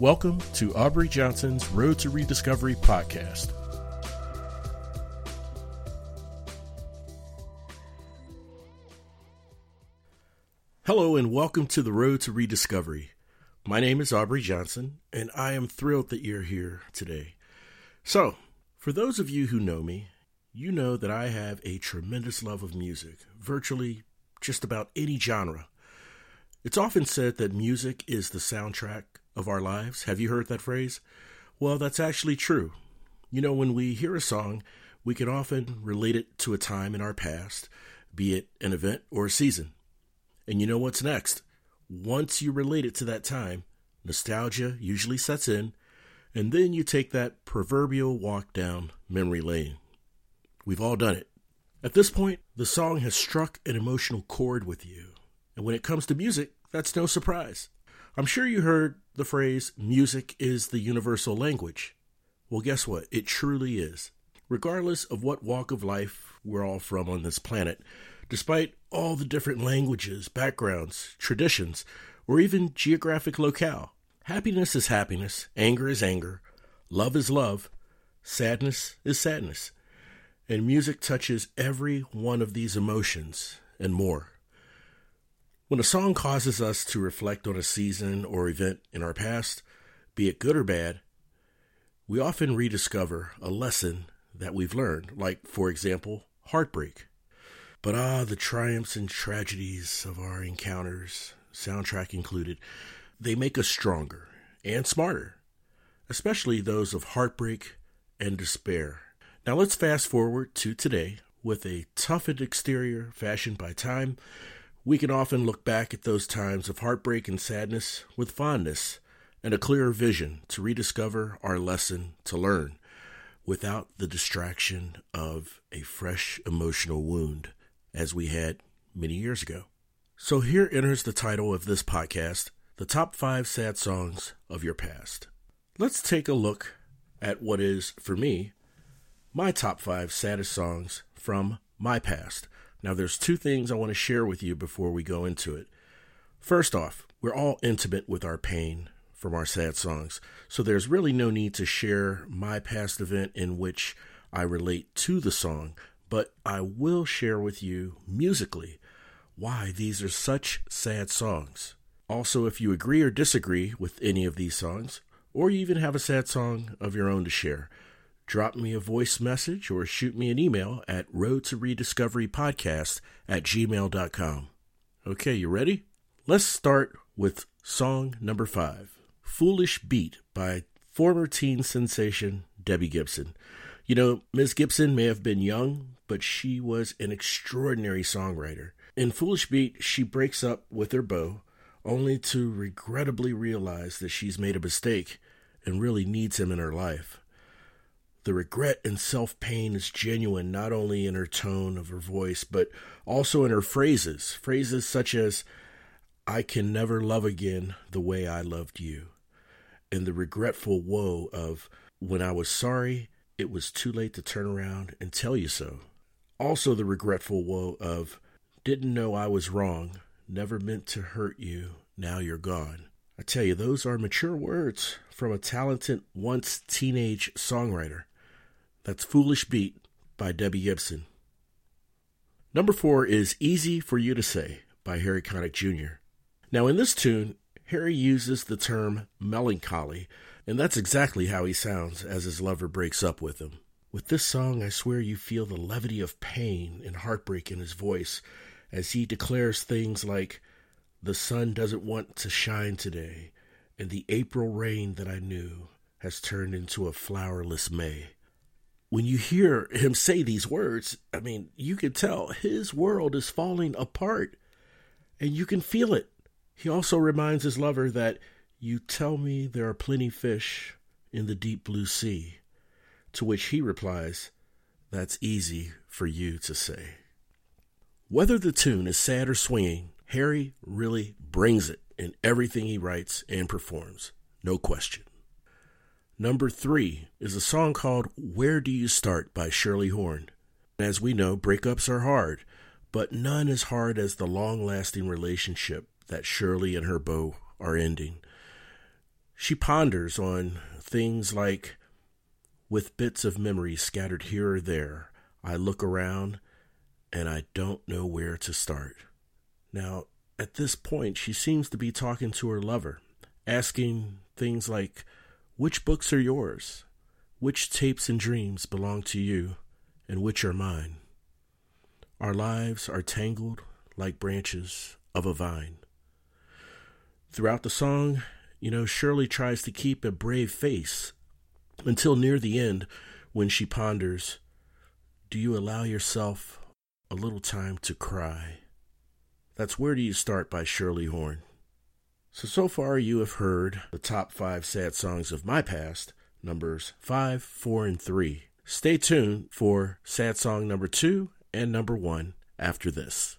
Welcome to Aubrey Johnson's Road to Rediscovery podcast. Hello, and welcome to the Road to Rediscovery. My name is Aubrey Johnson, and I am thrilled that you're here today. So, for those of you who know me, you know that I have a tremendous love of music, virtually just about any genre. It's often said that music is the soundtrack of our lives. Have you heard that phrase? Well, that's actually true. You know, when we hear a song, we can often relate it to a time in our past, be it an event or a season. And you know what's next? Once you relate it to that time, nostalgia usually sets in, and then you take that proverbial walk down memory lane. We've all done it. At this point, the song has struck an emotional chord with you. And when it comes to music, that's no surprise. I'm sure you heard the phrase, music is the universal language. Well, guess what? It truly is. Regardless of what walk of life we're all from on this planet, despite all the different languages, backgrounds, traditions, or even geographic locale, happiness is happiness, anger is anger, love is love, sadness is sadness. And music touches every one of these emotions and more. When a song causes us to reflect on a season or event in our past, be it good or bad, we often rediscover a lesson that we've learned, like, for example, heartbreak. But ah, the triumphs and tragedies of our encounters, soundtrack included, they make us stronger and smarter, especially those of heartbreak and despair. Now let's fast forward to today with a toughened exterior fashioned by time we can often look back at those times of heartbreak and sadness with fondness and a clearer vision to rediscover our lesson to learn without the distraction of a fresh emotional wound as we had many years ago. So here enters the title of this podcast The Top 5 Sad Songs of Your Past. Let's take a look at what is, for me, my top 5 saddest songs from my past. Now, there's two things I want to share with you before we go into it. First off, we're all intimate with our pain from our sad songs, so there's really no need to share my past event in which I relate to the song, but I will share with you musically why these are such sad songs. Also, if you agree or disagree with any of these songs, or you even have a sad song of your own to share, drop me a voice message or shoot me an email at road to rediscovery podcast at gmail.com. Okay, you ready? Let's start with song number five Foolish Beat by former teen sensation Debbie Gibson. You know, Ms. Gibson may have been young, but she was an extraordinary songwriter. In Foolish Beat, she breaks up with her beau, only to regrettably realize that she's made a mistake and really needs him in her life. The regret and self pain is genuine not only in her tone of her voice, but also in her phrases. Phrases such as, I can never love again the way I loved you. And the regretful woe of, when I was sorry, it was too late to turn around and tell you so. Also, the regretful woe of, didn't know I was wrong, never meant to hurt you, now you're gone. I tell you, those are mature words from a talented, once teenage songwriter. That's Foolish Beat by Debbie Gibson. Number four is Easy for You to Say by Harry Connick Jr. Now, in this tune, Harry uses the term melancholy, and that's exactly how he sounds as his lover breaks up with him. With this song, I swear you feel the levity of pain and heartbreak in his voice as he declares things like, The sun doesn't want to shine today, and the April rain that I knew has turned into a flowerless May when you hear him say these words, I mean, you can tell his world is falling apart and you can feel it. He also reminds his lover that you tell me there are plenty fish in the deep blue sea, to which he replies, That's easy for you to say. Whether the tune is sad or swinging, Harry really brings it in everything he writes and performs, no question. Number three is a song called Where Do You Start by Shirley Horn. As we know, breakups are hard, but none as hard as the long lasting relationship that Shirley and her beau are ending. She ponders on things like, with bits of memory scattered here or there, I look around and I don't know where to start. Now, at this point, she seems to be talking to her lover, asking things like, Which books are yours? Which tapes and dreams belong to you, and which are mine? Our lives are tangled like branches of a vine. Throughout the song, you know, Shirley tries to keep a brave face until near the end when she ponders, Do you allow yourself a little time to cry? That's Where Do You Start by Shirley Horn. So, so far you have heard the top five sad songs of my past, numbers five, four, and three. Stay tuned for sad song number two and number one after this.